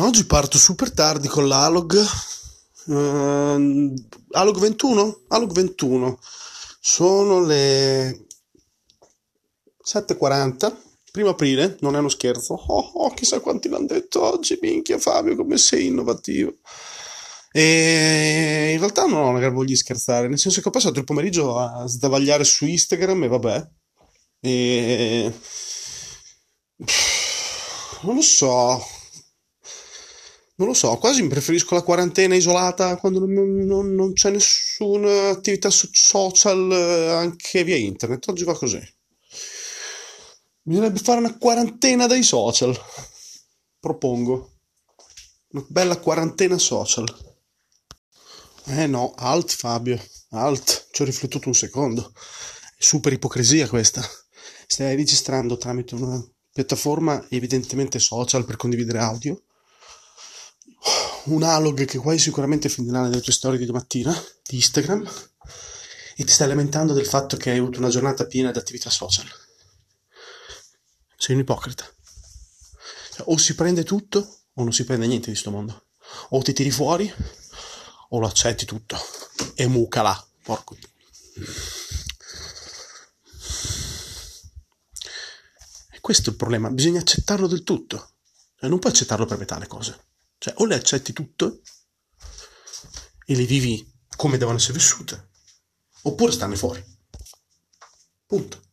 Oggi parto super tardi con l'Alog. Uh, Alog 21? Alog 21. Sono le 7.40. Primo aprile, non è uno scherzo. Oh, oh, chissà quanti l'hanno detto oggi, minchia Fabio, come sei innovativo. E in realtà non di scherzare, nel senso che ho passato il pomeriggio a sdavagliare su Instagram e vabbè. E... Non lo so, non lo so, quasi mi preferisco la quarantena isolata quando non, non, non c'è nessuna attività social eh, anche via internet. Oggi va così. Bisognerebbe fare una quarantena dai social. Propongo. Una bella quarantena social. Eh no, alt Fabio, alt. Ci ho riflettuto un secondo. È super ipocrisia questa. Stai registrando tramite una piattaforma evidentemente social per condividere audio un analog che quasi sicuramente finirà nelle tue storie di domattina di Instagram e ti stai lamentando del fatto che hai avuto una giornata piena di attività social. Sei un ipocrita. Cioè, o si prende tutto o non si prende niente di sto mondo. O ti tiri fuori o lo accetti tutto. E mucala, porco. E questo è il problema, bisogna accettarlo del tutto. Cioè, non puoi accettarlo per metà le cose. Cioè, o le accetti tutte e le vivi come devono essere vissute, oppure stanne fuori. Punto.